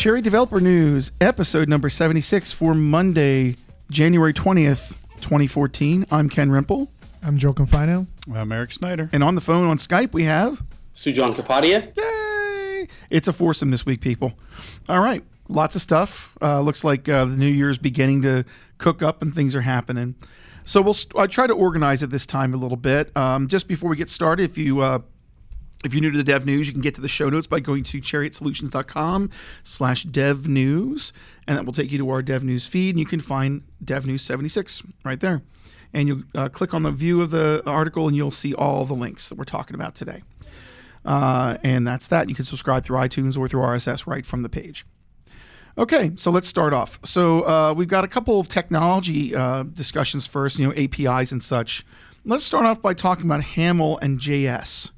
Chariot Developer News, episode number 76 for Monday, January 20th, 2014. I'm Ken Rimple. I'm Joel Confino. I'm Eric Snyder. And on the phone on Skype, we have. Sujan Kapadia. Yay! It's a foursome this week, people. All right. Lots of stuff. Uh, looks like uh, the new year is beginning to cook up and things are happening. So we'll st- I try to organize it this time a little bit. Um, just before we get started, if you uh, if you're new to the Dev News, you can get to the show notes by going to chariotsolutions.com slash dev news, and that will take you to our Dev News feed, and you can find Dev News 76 right there. And you uh, click on the view of the article, and you'll see all the links that we're talking about today. Uh, and that's that. You can subscribe through iTunes or through RSS right from the page. Okay, so let's start off. So uh, we've got a couple of technology uh, discussions first, you know, APIs and such. Let's start off by talking about Haml and JS.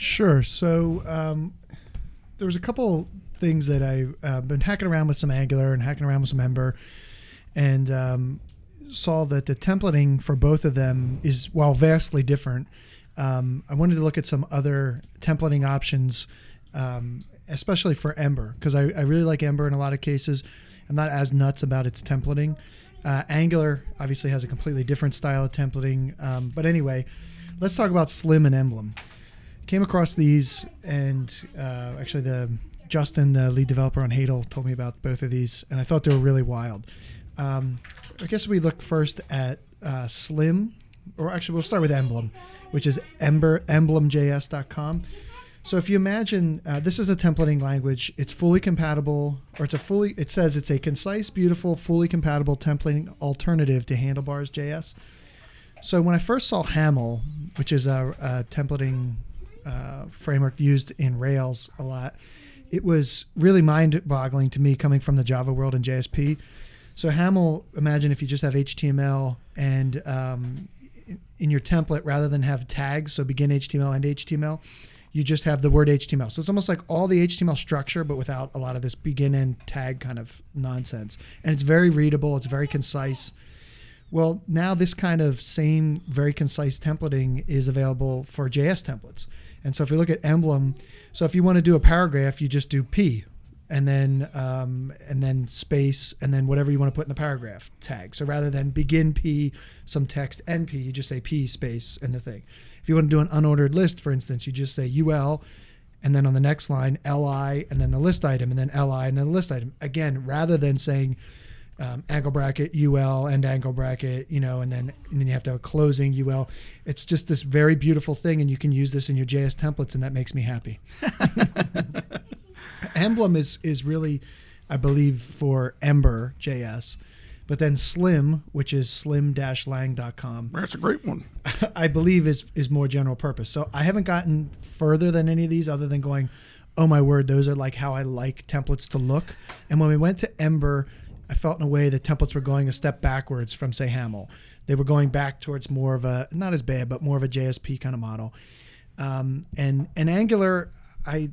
Sure. So um, there was a couple things that I've uh, been hacking around with some Angular and hacking around with some Ember, and um, saw that the templating for both of them is while vastly different. Um, I wanted to look at some other templating options, um, especially for Ember, because I, I, really like Ember in a lot of cases. I'm not as nuts about its templating. Uh, Angular obviously has a completely different style of templating. Um, but anyway, let's talk about Slim and Emblem came across these, and uh, actually the Justin, the lead developer on Hadel, told me about both of these, and I thought they were really wild. Um, I guess we look first at uh, Slim, or actually we'll start with Emblem, which is ember emblemjs.com. So if you imagine uh, this is a templating language, it's fully compatible, or it's a fully. It says it's a concise, beautiful, fully compatible templating alternative to Handlebars.js. So when I first saw Haml, which is a, a templating uh, framework used in Rails a lot. It was really mind boggling to me coming from the Java world and JSP. So, Haml, imagine if you just have HTML and um, in your template, rather than have tags, so begin HTML and HTML, you just have the word HTML. So it's almost like all the HTML structure, but without a lot of this begin and tag kind of nonsense. And it's very readable, it's very concise. Well, now this kind of same very concise templating is available for JS templates. And so if you look at emblem, so if you want to do a paragraph, you just do P and then um, and then space and then whatever you want to put in the paragraph tag. So rather than begin P, some text end P, you just say P space and the thing. If you want to do an unordered list, for instance, you just say UL and then on the next line LI and then the list item and then LI and then the list item. Again, rather than saying um, angle bracket ul and angle bracket you know and then and then you have to have a closing ul it's just this very beautiful thing and you can use this in your js templates and that makes me happy. Emblem is is really i believe for ember js but then slim which is slim-lang.com that's a great one. I believe is is more general purpose. So i haven't gotten further than any of these other than going oh my word those are like how i like templates to look. And when we went to ember I felt in a way the templates were going a step backwards from say Haml. They were going back towards more of a not as bad, but more of a JSP kind of model. Um, and and Angular, I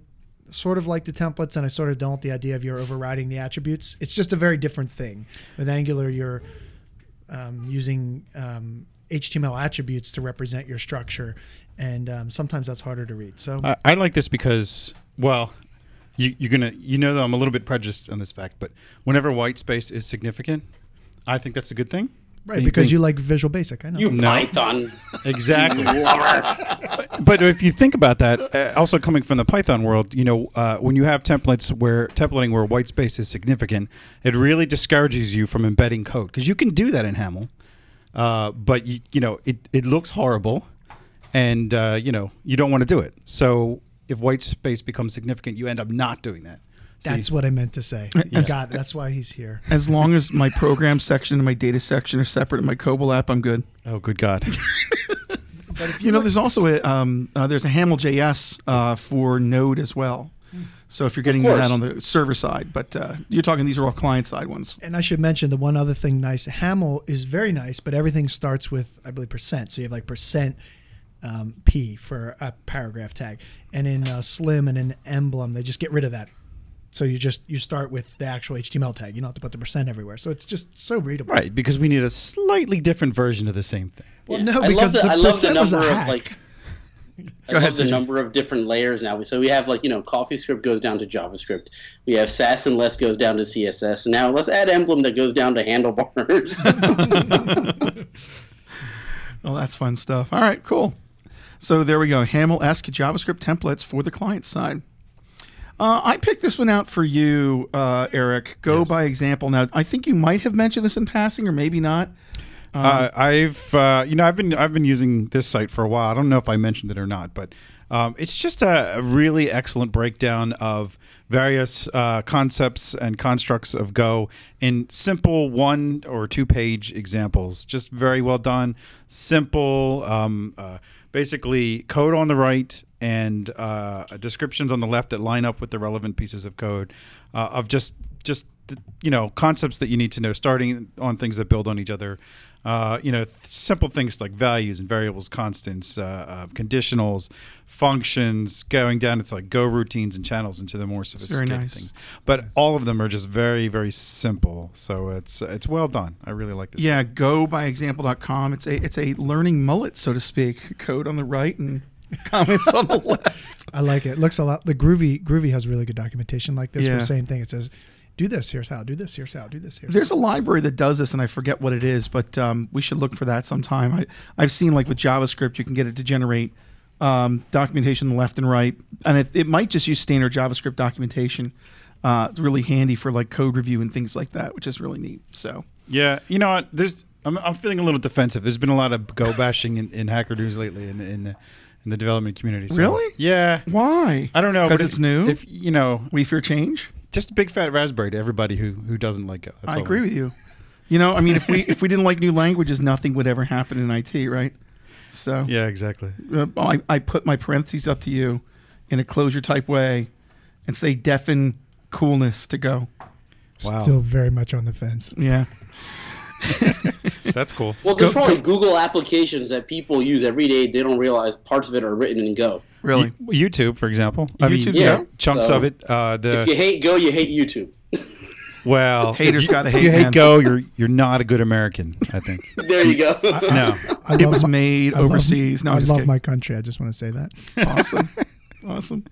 sort of like the templates, and I sort of don't. The idea of you're overriding the attributes. It's just a very different thing. With Angular, you're um, using um, HTML attributes to represent your structure, and um, sometimes that's harder to read. So I, I like this because, well, you, you're gonna you know that I'm a little bit prejudiced on this fact, but whenever white space is significant, I think that's a good thing. Right, because you like Visual Basic. I know. You No. Python. Exactly. lover. but if you think about that, uh, also coming from the Python world, you know, uh, when you have templates where templating where white space is significant, it really discourages you from embedding code because you can do that in Haml, uh, but you, you know it, it looks horrible, and uh, you know you don't want to do it. So if white space becomes significant, you end up not doing that. So That's you- what I meant to say. You Yes. got it. That's why he's here. as long as my program section and my data section are separate in my Cobol app, I'm good. oh, good God. But if You know, there's also a um, uh, there's a Haml JS uh, for Node as well. So if you're getting that on the server side, but uh, you're talking these are all client side ones. and I should mention the one other thing nice. Haml is very nice, but everything starts with I believe percent. So you have like percent um, p for a paragraph tag, and in uh, Slim and in Emblem they just get rid of that. So you just you start with the actual HTML tag. You don't have to put the percent everywhere. So it's just so readable. right, because we need a slightly different version of the same thing. Well, Yeah. no, I love because the, the I love the percent was a number of hack. like I Go ahead, the Susan. number of different layers now. So we have like you know, CoffeeScript goes down to JavaScript. We have Sass and Less goes down to CSS. And now let's add Emblem that goes down to handlebars. well, that's fun stuff. All right, cool. So there we go. Haml-esque JavaScript templates for the client side. Uh, I picked this one out for you, uh, Eric. Go Yes. by example. Now, I think you might have mentioned this in passing, or maybe not. Uh, I've uh, you know I've been I've been using this site for a while. I don't know if I mentioned it or not, but um, it's just a, a really excellent breakdown of various uh, concepts and constructs of Go in simple one or two page examples. Just very well done, simple. Um, uh, basically, code on the right and uh, descriptions on the left that line up with the relevant pieces of code uh, of just just you know concepts that you need to know starting on things that build on each other uh, you know th- simple things like values and variables constants uh, uh, conditionals functions going down it's like go routines and channels into the more sophisticated nice. things but all of them are just very very simple so it's it's well done i really like this Yeah, go by example.com. It's a it's a learning mullet, so to speak. Code on the right and comments on the left. I like it. Looks a lot. The Groovy Groovy has really good documentation like this. Yeah. Yeah. Same thing. It says, "Do this. Here's how. Do this. Here's how. Do this. Here's There's how." a library that does this, and I forget what it is, but um, we should look for that sometime. I, I've seen like with JavaScript, you can get it to generate um, documentation left and right, and it, it might just use standard JavaScript documentation. Uh, it's really handy for like code review and things like that, which is really neat. So Yeah, you know, what, there's I'm, I'm feeling a little defensive. There's been a lot of go bashing in, in Hacker News lately in, in the in the development community. So, Really? Yeah. why? I don't know because but it's if- new. If you know, we fear change. Just a big fat raspberry to everybody who who doesn't like Go. That's I all. agree with you. You know, I mean, if we if we didn't like new languages, nothing would ever happen in IT, right? So Yeah, exactly. uh, I, I put my parentheses up to you in a Clojure type way and say defn coolness to go. Wow. Still very much on the fence. Yeah. That's cool. well, there's Go- probably Google applications that people use every day. They don't realize parts of it are written in Go. Really? Y- YouTube, for example. I mean, YouTube, yeah. chunks So, of it. Uh, the If you hate Go, you hate YouTube. well, Haters gotta if hate, you hate man. Go, you're you're not a good American. I think. There you go. no. I It was my- made I love- overseas. no, I just love kidding. my country. I just want to say that. awesome. awesome.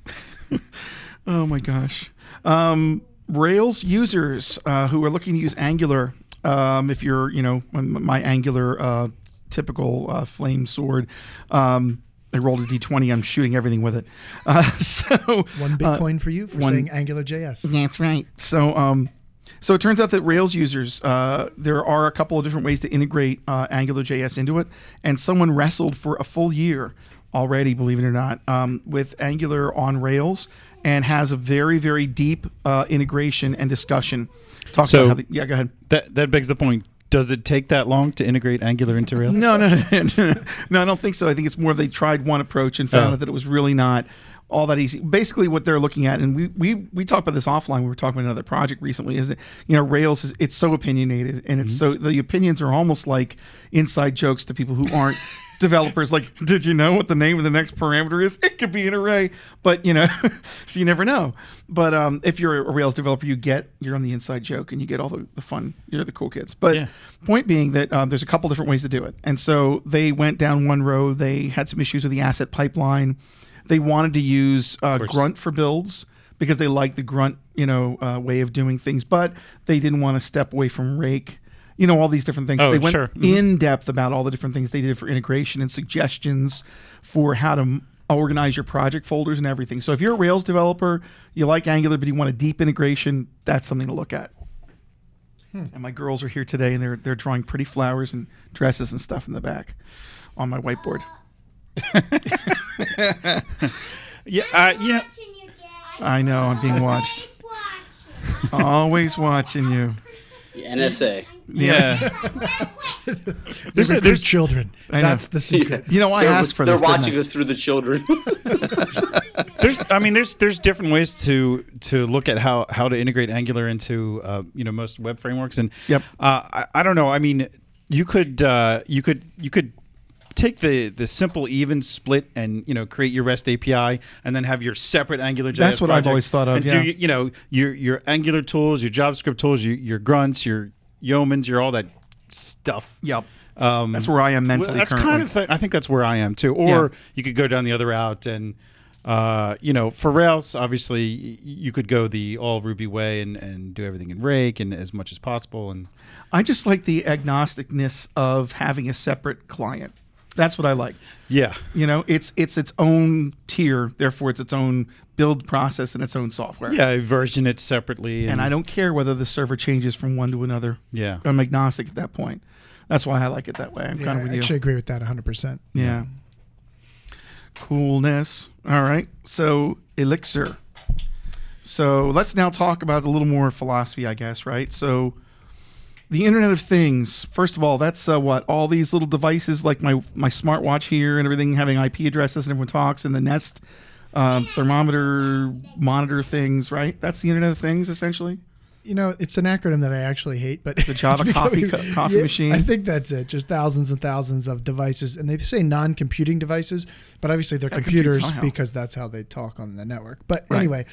oh my gosh. Um, Rails users uh, who are looking to use Angular, um, if you're, you know, m- my Angular uh, typical uh, flame sword, um, I rolled a d20. I'm shooting everything with it. Uh, so One uh, Bitcoin for you for one- saying Angular JS. That's right. So, um, so it turns out that Rails users, uh, there are a couple of different ways to integrate uh, AngularJS into it, and someone wrestled for a full year already, believe it or not, um, with Angular on Rails, and has a very, very deep uh, integration and discussion. Talk So- about how the, yeah, go ahead. That that begs the point. Does it take that long to integrate Angular into Rails? No, no, no, no, no, I don't think so. I think it's more they tried one approach and found Oh. out that it was really not all that easy. Basically, what they're looking at, and we we we talked about this offline. We were talking about another project recently. Is that you know Rails is it's so opinionated, and it's mm-hmm. so the opinions are almost like inside jokes to people who aren't. Developers like, did you know what the name of the next parameter is? It could be an array, but you know, so you never know. But um, if you're a Rails developer, you get you're on the inside joke and you get all the, the fun. You're the cool kids. But Yeah. Point being that um, there's a couple different ways to do it. And so they went down one road. They had some issues with the asset pipeline. They wanted to use uh. Grunt for builds because they like the Grunt, you know, uh, way of doing things, but they didn't want to step away from Rake. You know, all these different things. Oh, they went sure. Mhm. in depth about all the different things they did for integration and suggestions for how to organize your project folders and everything. So if you're a Rails developer, you like Angular, but you want a deep integration, that's something to look at. And my girls are here today, and they're they're drawing pretty flowers and dresses and stuff in the back on my whiteboard. Yeah, uh, yeah. I know I'm being watched. Always watching you. NSA. Yeah. There's a- there's- children. I. That's the secret. You know, I they're, asked for this. they're this. didn't watching I? us through the children. there's I mean there's there's different ways to to look at how how to integrate Angular into uh, you know most web frameworks and Yep. uh, I, I don't know I mean you could uh, you could you could take the the simple even split and you know create your REST API and then have your separate Angular JS That's what I've always thought of, and yeah. do you know your your Angular tools your JavaScript tools your, your grunts your yeomans your all that stuff Yep. Um, That's where I am mentally. well, that's currently. kind of th- I think that's where I am too. Or Yeah. you could go down the other route and uh, you know, for Rails, obviously you could go the all Ruby way and, and do everything in Rake and as much as possible. And I just like the agnosticness of having a separate client. That's what I like. yeah, You know, it's it's its own tier, therefore it's its own build process and its own software. yeah, I version it separately. And, And I don't care whether the server changes from one to another. Yeah. I'm agnostic at that point. That's why I like it that way. I'm Yeah, kind of I with you. actually agree with that 100%. Yeah. Coolness. All right. So Elixir. So let's now talk about a little more philosophy, I guess, right? So the Internet of Things. First of all, that's uh, what all these little devices, like my my smartwatch here and everything, having IP addresses and everyone talks, and the Nest um, thermometer monitor things, right? That's the Internet of Things, essentially. You know, it's an acronym that I actually hate, but The Java it's coffee co- coffee machine? I think that's it. Just thousands and thousands of devices, and they say non-computing devices, but obviously they're computers because that's how they talk on the network. But Right. anyway,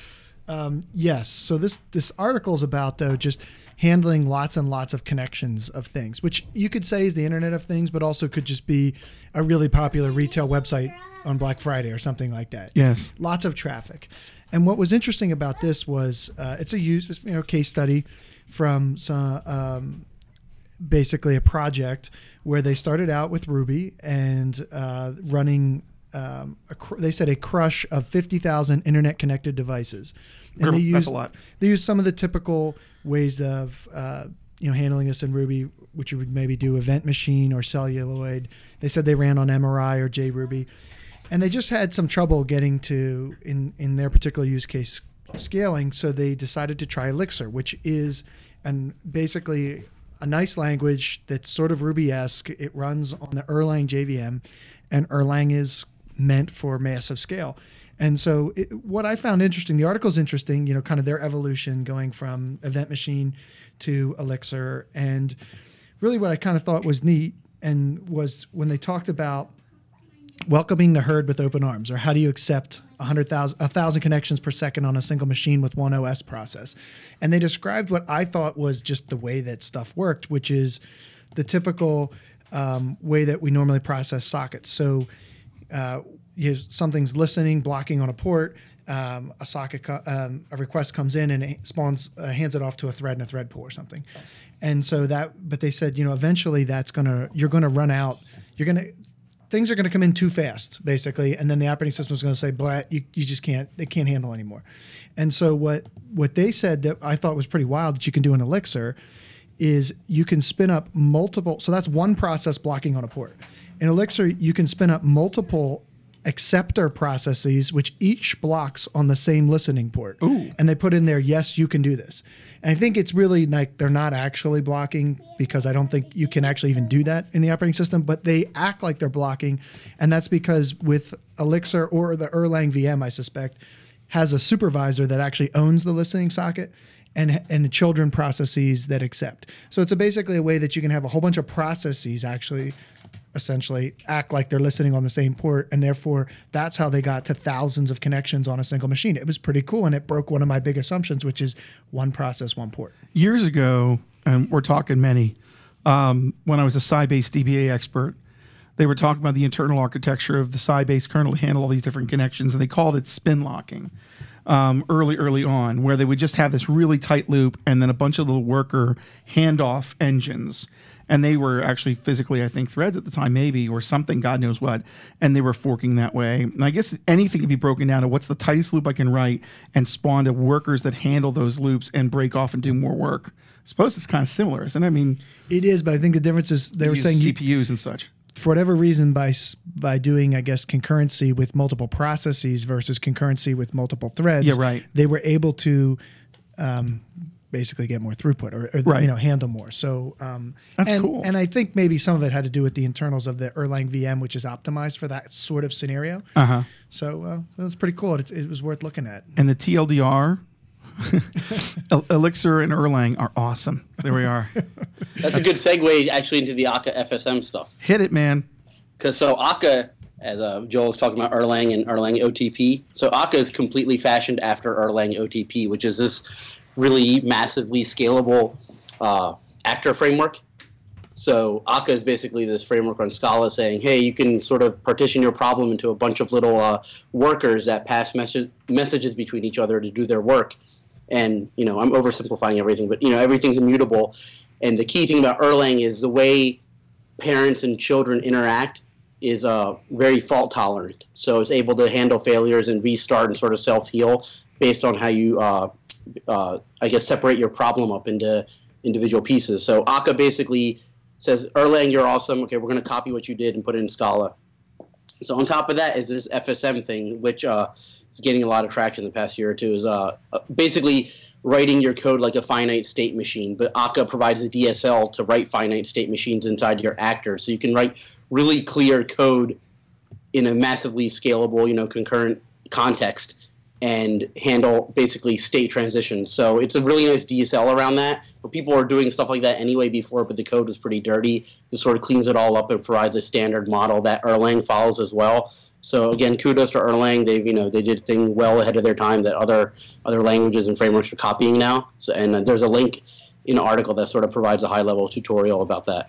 um, yes. So this this article is about though just handling lots and lots of connections of things, which you could say is the Internet of Things, but also could just be a really popular retail website on Black Friday or something like that Yes. lots of traffic. And what was interesting about this was uh, it's a use you know case study from some, um, basically a project where they started out with Ruby and uh, running. Um, a cr- they said a crush of 50,000 internet connected devices. And That's they a used, lot. They used some of the typical ways of uh, you know handling this in Ruby, which you would maybe do EventMachine or celluloid. They said they ran on MRI or JRuby and they just had some trouble getting to in in their particular use case scaling so they decided to try elixir which is and basically a nice language that's sort of ruby-esque it runs on the erlang jvm and erlang is meant for massive scale and so it, what i found interesting the article's interesting you know kind of their evolution going from EventMachine to elixir and really what i kind of thought was neat and was when they talked about welcoming the herd with open arms, or how do you accept 100,000 1,000 connections per second on a single machine with one OS process? And they described what I thought was just the way that stuff worked, which is the typical um, way that we normally process sockets. So uh, you something's listening, blocking on a port. Um, a socket, co- um, a request comes in and it spawns, uh, hands it off to a thread in a thread pool or something. And so that, but they said, you know, eventually that's gonna, you're gonna run out. You're gonna, things are gonna come in too fast, basically, and then the operating system is gonna say, "Blah, you, you just can't, it can't handle anymore." And so what what they said that I thought was pretty wild that you can do in Elixir is you can spin up multiple. So that's one process blocking on a port. In Elixir, you can spin up multiple acceptor processes, which each blocks on the same listening port. Ooh. And they put in there, yes, you can do this. And I think it's really like they're not actually blocking because I don't think you can actually even do that in the operating system, but they act like they're blocking. And that's because with Elixir or the Erlang VM, I suspect, has a supervisor that actually owns the listening socket and and children processes that accept. So it's a basically a way that you can have a whole bunch of processes actually essentially act like they're listening on the same port and therefore that's how they got to thousands of connections on a single machine. It was pretty cool and it broke one of my big assumptions which is one process one port. years ago, and we're talking many, um, when I was a Sybase DBA expert, they were talking about the internal architecture of the Sybase kernel to handle all these different connections, and they called it spin locking um, early, early on, where they would just have this really tight loop and then a bunch of little worker handoff engines. And they were actually physically, I think, threads at the time, maybe, or something, God knows what. And they were forking that way. And I guess anything could be broken down to what's the tightest loop I can write and spawn to workers that handle those loops and break off and do more work. I suppose it's kind of similar, isn't it? I mean, It is, but I think the difference is they were saying you, CPUs and such. for whatever reason by by doing I guess concurrency with multiple processes versus concurrency with multiple threads. Yeah, right. They were able to um, basically get more throughput or, or Right. you know handle more. So um, That's and, cool. And I think maybe some of it had to do with the internals of the Erlang VM, which is optimized for that sort of scenario. Uh huh. So uh, it was pretty cool. It, it was worth looking at. And the TLDR, Elixir and Erlang are awesome. There we are. That's a good segue actually into the Akka FSM stuff. Hit it, man. Because so Akka, as uh, Joel was talking about Erlang and Erlang OTP, so Akka is completely fashioned after Erlang OTP, which is this really massively scalable uh, actor framework. So Akka is basically this framework on Scala saying, hey, you can sort of partition your problem into a bunch of little uh, workers that pass mes- messages between each other to do their work. And you know, I'm oversimplifying everything, but you know, everything's immutable. And the key thing about Erlang is the way parents and children interact is uh, very fault tolerant. So it's able to handle failures and restart and sort of self heal based on how you, uh, uh, I guess, separate your problem up into individual pieces. So Akka basically says, Erlang, you're awesome. Okay, we're going to copy what you did and put it in Scala. So on top of that is this FSM thing, which uh, is getting a lot of traction the past year or two. Is uh, basically writing your code like a finite state machine, but Akka provides the DSL to write finite state machines inside your actor, so you can write really clear code in a massively scalable, you know, concurrent context and handle basically state transitions. So it's a really nice DSL around that. But people are doing stuff like that anyway before, but the code is pretty dirty. This sort of cleans it all up and provides a standard model that Erlang follows as well. So again, kudos to Erlang. They've you know they did thing well ahead of their time that other other languages and frameworks are copying now. So and uh, there's a link in an article that sort of provides a high level tutorial about that.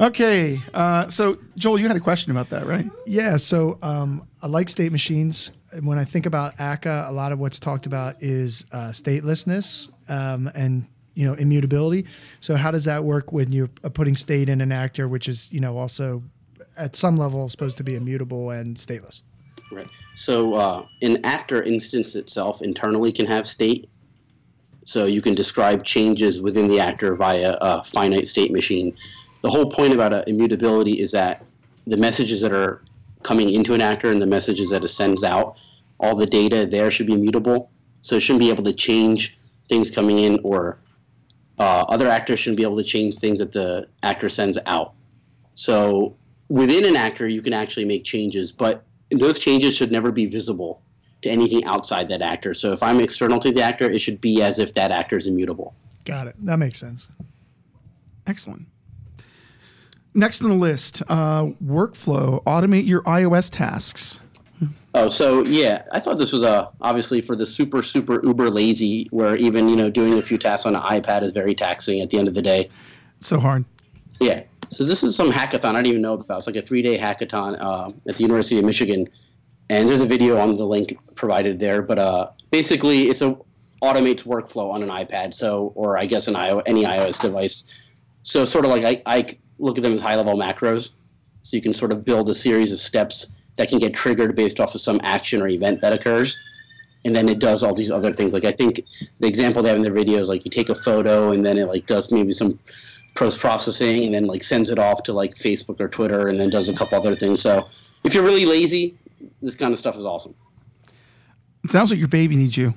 Okay, uh, so Joel, you had a question about that, right? Yeah, so um, I like state machines. When I think about Akka, a lot of what's talked about is uh, statelessness um, and you know immutability. So how does that work when you're uh, putting state in an actor, which is you know also at some level supposed to be immutable and stateless? Right. So uh, an actor instance itself internally can have state. So you can describe changes within the actor via a finite state machine the whole point about uh, immutability is that the messages that are coming into an actor and the messages that it sends out, all the data there should be immutable. So it shouldn't be able to change things coming in, or uh, other actors shouldn't be able to change things that the actor sends out. So within an actor, you can actually make changes, but those changes should never be visible to anything outside that actor. So if I'm external to the actor, it should be as if that actor is immutable. Got it. That makes sense. Excellent. Next on the list, uh, workflow, automate your iOS tasks. Oh, so yeah, I thought this was uh, obviously for the super, super uber lazy, where even you know doing a few tasks on an iPad is very taxing at the end of the day. It's so hard. Yeah. So this is some hackathon I didn't even know about. It's like a three-day hackathon uh, at the University of Michigan, and there's a video on the link provided there. But uh, basically, it's a automates workflow on an iPad, so or I guess an iOS, any iOS device. So sort of like I, I look at them as high level macros. So you can sort of build a series of steps that can get triggered based off of some action or event that occurs. And then it does all these other things. Like I think the example they have in their video is like you take a photo and then it like does maybe some post processing and then like sends it off to like Facebook or Twitter and then does a couple other things. So if you're really lazy, this kind of stuff is awesome. It sounds like your baby needs you.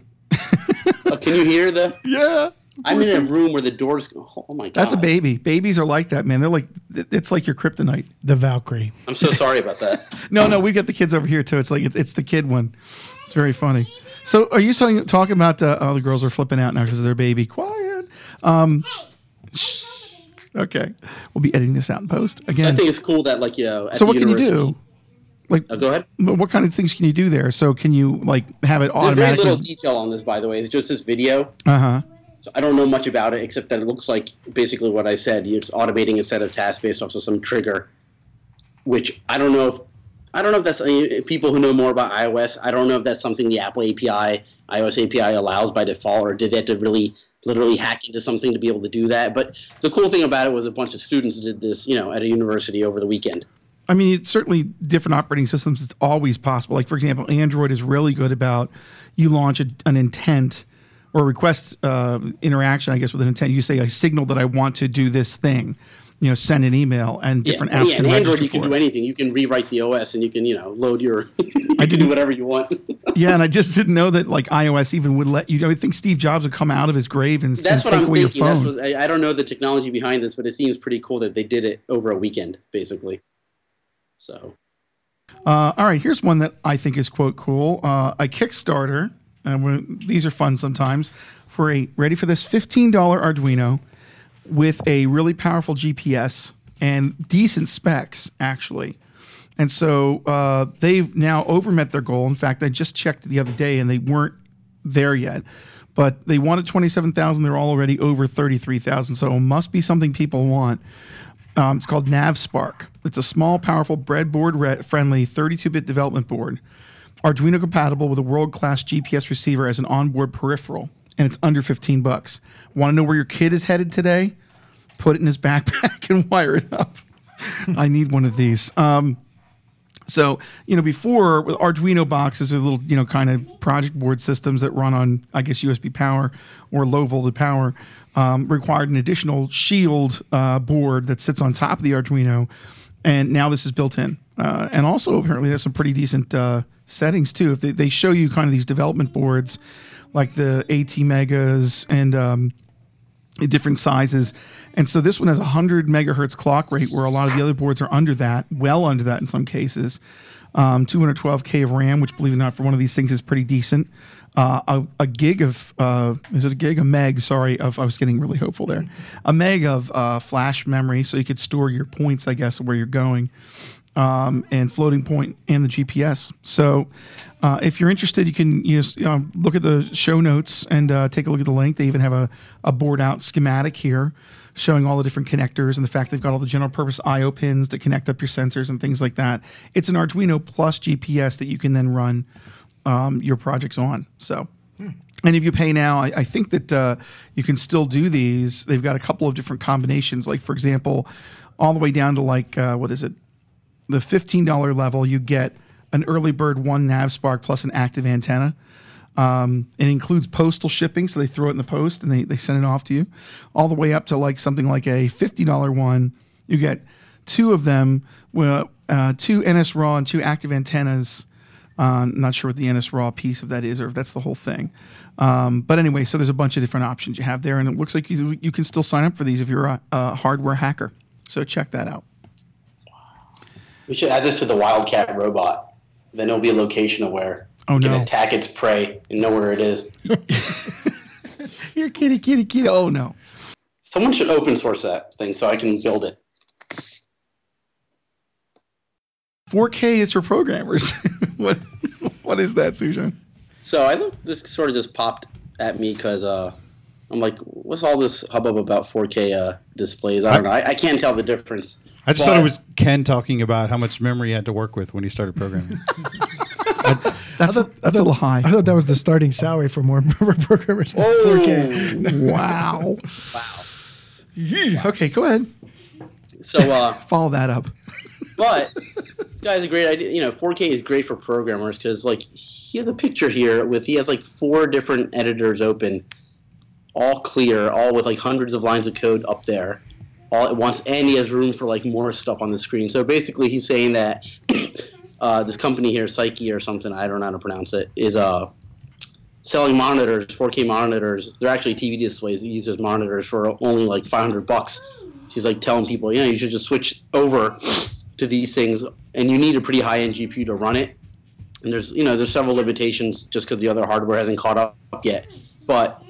uh, can you hear the? Yeah. I'm in a room where the doors. Oh my god! That's a baby. Babies are like that, man. They're like it's like your kryptonite. The Valkyrie. I'm so sorry about that. no, no, we got the kids over here too. It's like it's, it's the kid one. It's very funny. So, are you talking talking about? Uh, oh, the girls are flipping out now because of their baby. Quiet. Um, okay, we'll be editing this out in post again. So I think it's cool that like you know. so what can you do? Like, oh, go ahead. What kind of things can you do there? So, can you like have it automatically? There's very little detail on this, by the way. It's just this video. Uh huh so I don't know much about it except that it looks like basically what I said. It's automating a set of tasks based off of some trigger, which I don't know if I don't know if that's people who know more about iOS. I don't know if that's something the Apple API, iOS API allows by default, or did they have to really literally hack into something to be able to do that? But the cool thing about it was a bunch of students did this, you know, at a university over the weekend. I mean, it's certainly different operating systems. It's always possible. Like for example, Android is really good about you launch a, an intent or request uh, interaction, I guess, with an intent. You say, I signal that I want to do this thing. You know, send an email and different yeah, apps. Yeah, in Android, you can do anything. You can rewrite the OS and you can, you know, load your. I can do whatever you want. yeah, and I just didn't know that like iOS even would let you. I think Steve Jobs would come out of his grave and, That's and what take I'm away thinking. your phone. What, I, I don't know the technology behind this, but it seems pretty cool that they did it over a weekend, basically. So. Uh, all right, here's one that I think is quote cool. Uh, a Kickstarter, and these are fun sometimes for a ready for this $15 Arduino with a really powerful GPS and decent specs actually. And so uh, they've now overmet their goal. In fact, I just checked the other day and they weren't there yet. but they wanted 27,000. They're already over 33,000. So it must be something people want. Um, it's called NavSpark. It's a small, powerful breadboard re- friendly 32 bit development board, Arduino compatible with a world class GPS receiver as an onboard peripheral, and it's under 15 bucks. Want to know where your kid is headed today? Put it in his backpack and wire it up. I need one of these. Um, so, you know, before with Arduino boxes are little, you know, kind of project board systems that run on, I guess, USB power or low voltage power, um, required an additional shield uh, board that sits on top of the Arduino. And now this is built in. Uh, and also, apparently, has some pretty decent uh, settings too. If they, they show you kind of these development boards like the AT Megas and um, different sizes. And so this one has a 100 megahertz clock rate, where a lot of the other boards are under that, well under that in some cases. Um, 212k of RAM, which believe it or not, for one of these things is pretty decent. Uh, a, a, gig of uh, is it a gig a meg? Sorry, of I was getting really hopeful there. A meg of uh, flash memory, so you could store your points, I guess, where you're going, um, and floating point and the GPS. So uh, if you're interested, you can you know, look at the show notes and uh, take a look at the link. They even have a, a board out schematic here showing all the different connectors and the fact they've got all the general purpose I/O pins to connect up your sensors and things like that. It's an Arduino plus GPS that you can then run um, your projects on. So. And if you pay now, I, I think that uh, you can still do these. They've got a couple of different combinations. Like, for example, all the way down to like, uh, what is it? The $15 level, you get an early bird one NavSpark plus an active antenna. Um, it includes postal shipping, so they throw it in the post and they, they send it off to you. All the way up to like something like a $50 one, you get two of them, uh, two NS Raw and two active antennas. Uh, not sure what the NS Raw piece of that is or if that's the whole thing. Um, but anyway, so there's a bunch of different options you have there, and it looks like you, you can still sign up for these if you're a, a hardware hacker. So check that out. We should add this to the Wildcat robot. Then it'll be location aware. Oh You no! can attack its prey and know where it is. You're kitty, kitty, kitty. Oh no! Someone should open source that thing so I can build it. 4K is for programmers. what what is that, Sujan? So I think this sort of just popped at me because uh, I'm like, what's all this hubbub about 4K uh, displays? I don't know. I, I can't tell the difference. I just But- thought it was Ken talking about how much memory he had to work with when he started programming. That's thought- that's I a thought- little high. I thought that was the starting salary for more programmers than 4K. wow. Wow. Okay, go ahead. So, uh, Follow that up. but this guy's a great idea. You know, 4K is great for programmers because, like, he has a picture here with he has like four different editors open, all clear, all with like hundreds of lines of code up there, all at once, and he has room for like more stuff on the screen. So basically, he's saying that uh, this company here, Seiki or something, I don't know how to pronounce it, is uh selling monitors, 4K monitors. They're actually TV displays that use those monitors for only like 500 bucks. She's like telling people, yeah, you should just switch over to these things, and you need a pretty high-end GPU to run it. And there's, you know, there's several limitations just because the other hardware hasn't caught up yet. But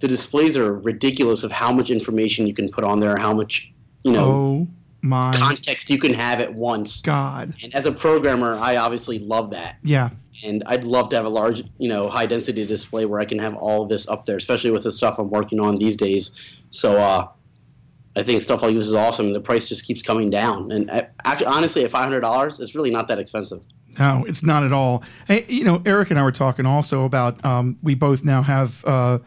the displays are ridiculous of how much information you can put on there, how much, you know, Oh my context you can have at once. God. And as a programmer, I obviously love that Yeah. and I'd love to have a large, you know, high density display where I can have all of this up there, especially with the stuff I'm working on these days. So uh, I think stuff like this is awesome. The price just keeps coming down, and uh, actually, honestly, at five hundred dollars, it's really not that expensive. No, it's not at all. Hey, you know, Eric and I were talking also about um, we both now have uh,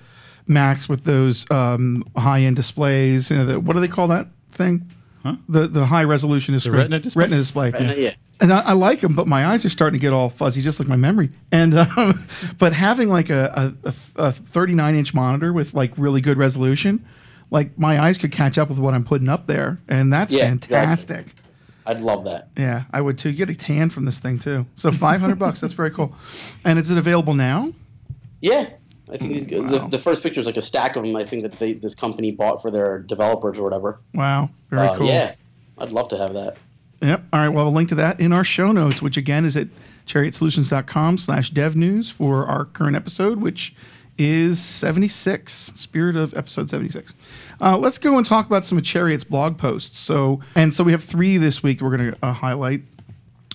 Macs with those um, high end displays. You know, the, what do they call that thing? Huh? The the high resolution display. Retina display? Retina display. And, uh, yeah. And I, I like them, but my eyes are starting to get all fuzzy, just like my memory. And um, but having like a, a, a 39 inch monitor with like really good resolution, like my eyes could catch up with what I'm putting up there, and that's Yeah, exactly. fantastic. I'd love that. Yeah, I would too. You get a tan from this thing too. So 500 bucks. That's very cool. And is it available now? Yeah, I think these, the, Wow. the first picture is like a stack of them. I think that they, this company bought for their developers or whatever. Wow, very Uh, cool. Yeah, I'd love to have that. Yep. All right. Well, we'll link to that in our show notes, which again is at chariotsolutions.com slash dev news for our current episode, which is 76, spirit of episode 76. Uh, let's go and talk about some of Chariot's blog posts. So, and so we have three this week that we're going to uh, highlight.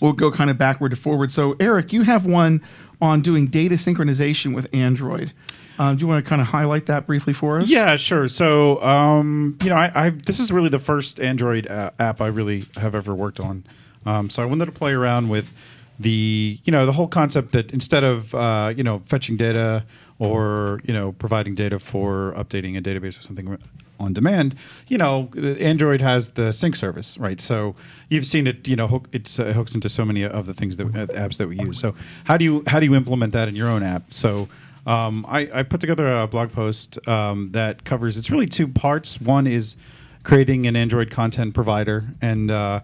we'll go kind of backward to forward. So, Eric, you have one on doing data synchronization with Android. Um, do you want to kind of highlight that briefly for us? Yeah, sure. So, um, you know, I, I this is really the first Android uh, app I really have ever worked on. Um, so I wanted to play around with the, you know, the whole concept that instead of, uh, you know, fetching data or you know providing data for updating a database or something on demand, you know, Android has the sync service, right? So you've seen it, you know, hook, it's uh, hooks into so many of the things that uh, apps that we use. So how do you how do you implement that in your own app? So um, I, I, put together a blog post um, that covers. It's really two parts. One is creating an Android content provider, and uh,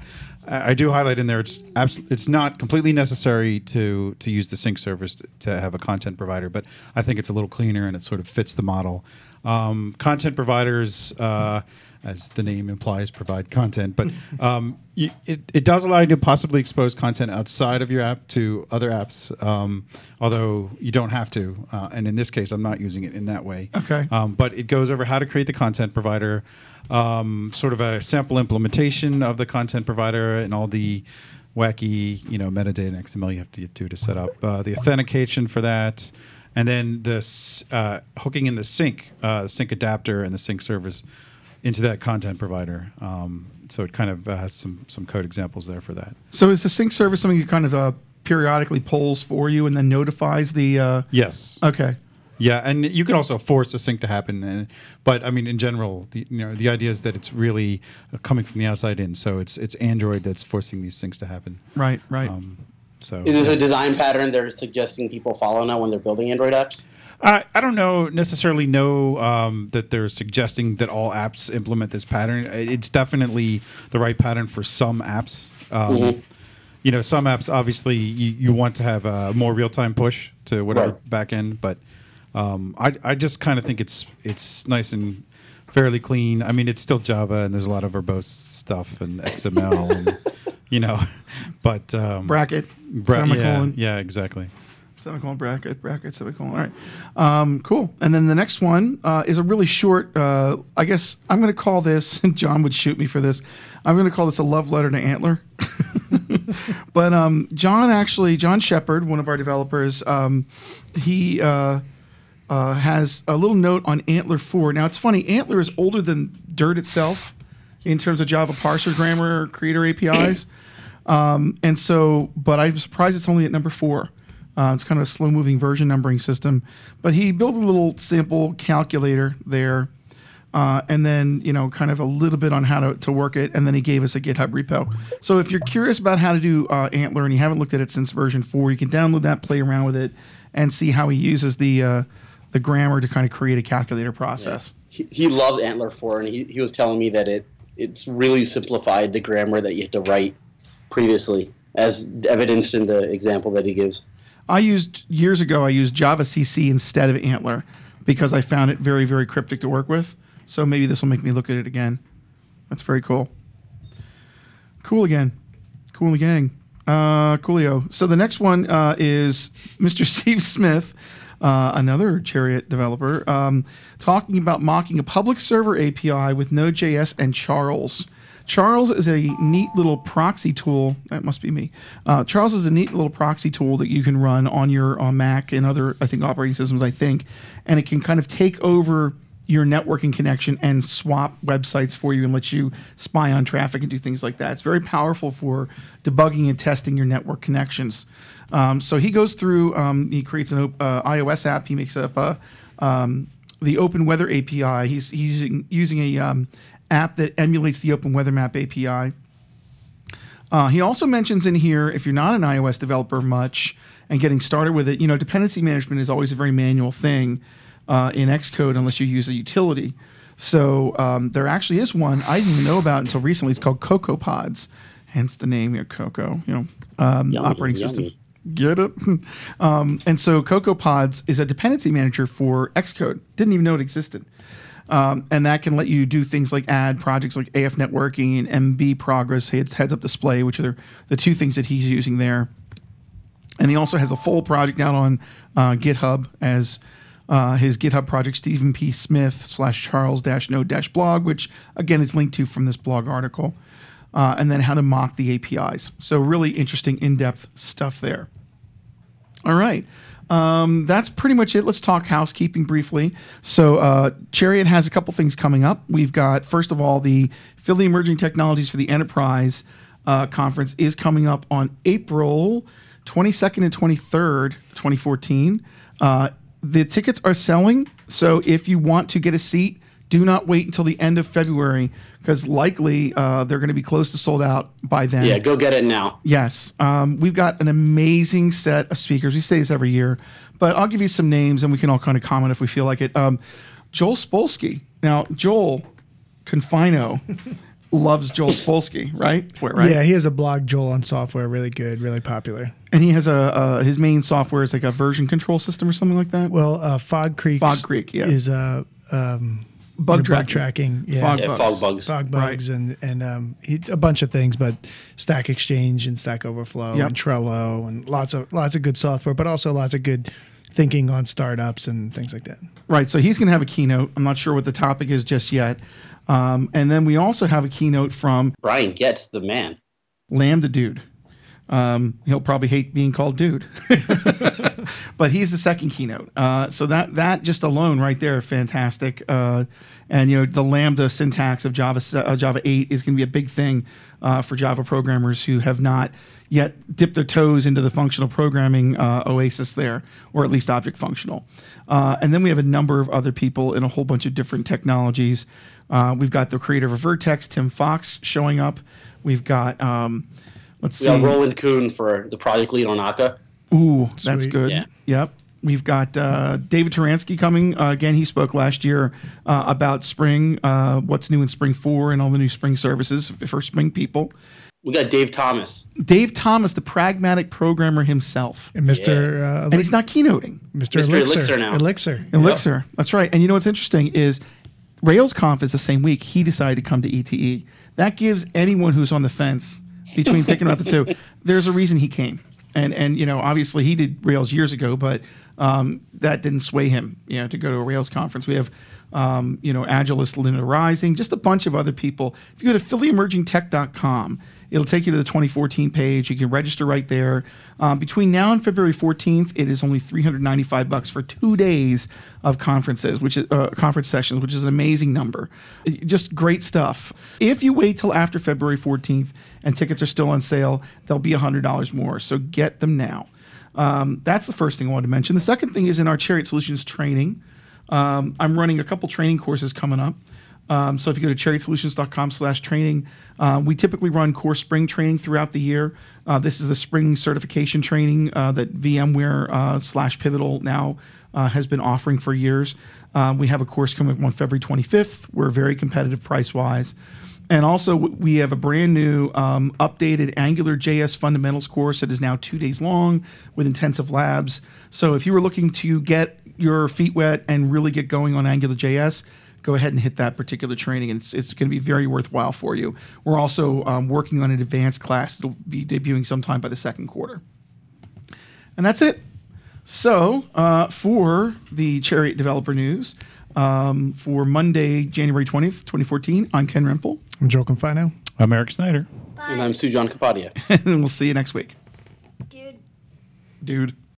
I do highlight in there it's abs- it's not completely necessary to to use the sync service to, to, have a content provider, but I think it's a little cleaner and it sort of fits the model. Um, content providers, uh, as the name implies, provide content, but um, you, it, it does allow you to possibly expose content outside of your app to other apps, um, although you don't have to. Uh, and in this case, I'm not using it in that way. Okay. Um, but it goes over how to create the content provider, um, sort of a sample implementation of the content provider, and all the wacky, you know, metadata and XML you have to do to set up uh, the authentication for that and then this uh, hooking in the sync uh, sync adapter and the sync service into that content provider. Um, so it kind of uh, has some some code examples there for that. So is the sync service something that kind of uh, periodically polls for you and then notifies the? Uh, yes. Okay. Yeah, and you can also force a sync to happen, uh, but I mean, in general, the, you know, the idea is that it's really coming from the outside in. So it's it's Android that's forcing these things to happen. Right. Right. Um, so is this a design pattern they're suggesting people follow now when they're building Android apps? I, I don't know necessarily know um, that they're suggesting that all apps implement this pattern. It's definitely the right pattern for some apps. Um, mm-hmm. You know, some apps obviously you, you want to have a more real time push to whatever right. backend, but um, I I just kind of think it's it's nice and fairly clean. I mean, it's still Java and there's a lot of verbose stuff and XML and you know, but um, bracket, bra- semicolon. Yeah, yeah, exactly. Semicolon, bracket, bracket, semicolon. All right, um, cool. And then the next one uh, is a really short. Uh, I guess I'm going to call this. And John would shoot me for this. I'm going to call this a love letter to ANTLR. but um, John actually, John Shepard, one of our developers, um, he. Uh, uh, has a little note on ANTLR 4. Now, it's funny, ANTLR is older than Dirt itself in terms of Java parser grammar creator APIs. Um, and so, but I'm surprised it's only at number four. Uh, it's kind of a slow moving version numbering system. But he built a little sample calculator there. Uh, and then, you know, kind of a little bit on how to, to work it. And then he gave us a GitHub repo. So if you're curious about how to do uh, ANTLR and you haven't looked at it since version four, you can download that, play around with it, and see how he uses the, uh, the grammar to kind of create a calculator process. Yeah. He, he loves ANTLR 4, and he, he was telling me that it it's really simplified the grammar that you had to write previously, as evidenced in the example that he gives. I used years ago. I used Java CC instead of ANTLR because I found it very very cryptic to work with. So maybe this will make me look at it again. That's very cool. Cool again. Cool gang. Uh, coolio. So the next one uh, is Mr. Steve Smith uh, another Chariot developer, um, talking about mocking a public server API with Node.js and Charles. Charles is a neat little proxy tool. That must be me. Uh, Charles is a neat little proxy tool that you can run on your uh, Mac and other, I think, operating systems. I think, and it can kind of take over your networking connection and swap websites for you and let you spy on traffic and do things like that. It's very powerful for debugging and testing your network connections. Um, so he goes through, um, he creates an uh, iOS app. He makes up a, um, the Open Weather API. He's, he's using, using a um, app that emulates the Open Weather Map API. Uh, he also mentions in here, if you're not an iOS developer much and getting started with it, you know, dependency management is always a very manual thing uh, in Xcode unless you use a utility. So um, there actually is one I didn't even know about until recently. It's called CocoaPods, hence the name here, Cocoa. You know, um, yummy, operating yummy. system. Get it? um, and so CocoaPods is a dependency manager for Xcode. Didn't even know it existed. Um, and that can let you do things like add projects like AFNetworking and MB progress, heads, heads up display, which are the two things that he's using there. And he also has a full project out on uh, GitHub as uh, his GitHub project, Stephen P. Smith slash Charles dash node dash blog, which again is linked to from this blog article. uh, and then how to mock the APIs. So, really interesting, in depth stuff there. All right. Um, that's pretty much it. Let's talk housekeeping briefly. So, uh, Chariot has a couple things coming up. We've got, first of all, the Philly Emerging Technologies for the Enterprise uh, conference is coming up on April 22nd and 23rd, 2014. Uh, the tickets are selling. So, if you want to get a seat, do not wait until the end of February because likely uh, they're going to be close to sold out by then. Yeah, go get it now. Yes. Um, we've got an amazing set of speakers. We say this every year, but I'll give you some names and we can all kind of comment if we feel like it. Um, Joel Spolsky. Now, Joel Confino loves Joel Spolsky, right? right? Yeah, he has a blog, Joel on software, really good, really popular. And he has a uh, his main software is like a version control system or something like that. Well, uh, Fog Creek. Fog Creek, yeah. is a um, Bug you know, tracking. tracking. Yeah, Fog Yeah, bugs. FogBugz. fog bugs and and um, he, a bunch of things, but Stack Exchange and Stack Overflow Yep. and Trello and lots of lots of good software, but also lots of good thinking on startups and things like that. Right. So he's going to have a keynote. I'm not sure what the topic is just yet. Um, and then we also have a keynote from Brian Goetz, the man. Lambda Dude. Um, he'll probably hate being called Dude, but he's the second keynote. Uh, so that that just alone right there, fantastic. Uh, and you know the Lambda syntax of Java uh, Java 8 is going to be a big thing uh, for Java programmers who have not yet dipped their toes into the functional programming uh, oasis there, or at least object functional. Uh, and then we have a number of other people in a whole bunch of different technologies. Uh, we've got the creator of Vert.x, Tim Fox, showing up. We've got um, let's We see. Roland Kuhn for the project lead on Akka. Ooh, that's good. Yeah. Yep. We've got uh, David Turanski coming. Uh, again, he spoke last year uh, about Spring, uh, what's new in Spring 4, and all the new Spring services for Spring people. We got Dave Thomas. Dave Thomas, the pragmatic programmer himself. And Mr. Uh, And he's not keynoting. Mr. Mr. Elixir, Elixir now. Elixir. Elixir. That's right. And you know what's interesting is RailsConf is the same week he decided to come to ETE. That gives anyone who's on the fence between picking out the two, there's a reason he came. And and you know, obviously he did Rails years ago, but um, that didn't sway him, you know, to go to a Rails conference. We have um, you know, Agilist Linda Rising, just a bunch of other people. If you go to phillyemergingtech.com, it'll take you to the 2014 page. You can register right there. Um, between now and February 14th, it is only 395 bucks for two days of conferences, which is uh, conference sessions, which is an amazing number. Just great stuff. If you wait till after February 14th and tickets are still on sale, they'll be $100 more. So get them now. Um, that's the first thing I wanted to mention. The second thing is in our Chariot Solutions training. Um, I'm running a couple training courses coming up. Um, so if you go to chariotsolutions.com slash training, uh, we typically run core spring training throughout the year. Uh, this is the spring certification training uh, that VMware uh, slash Pivotal now uh, has been offering for years. Um, we have a course coming up on February 25th. We're very competitive price wise. And also, we have a brand new um, updated Angular JS fundamentals course that is now two days long with intensive labs. So, if you were looking to get your feet wet and really get going on Angular JS, go ahead and hit that particular training. It's, it's going to be very worthwhile for you. We're also um, working on an advanced class that'll be debuting sometime by the second quarter. And that's it. So, uh, for the Chariot Developer News, um, for Monday, January 20th, 2014, I'm Ken Rimple. I'm Joe Confino. I'm Eric Snyder. And I'm Sujan Kapadia. and we'll see you next week. Dude. Dude.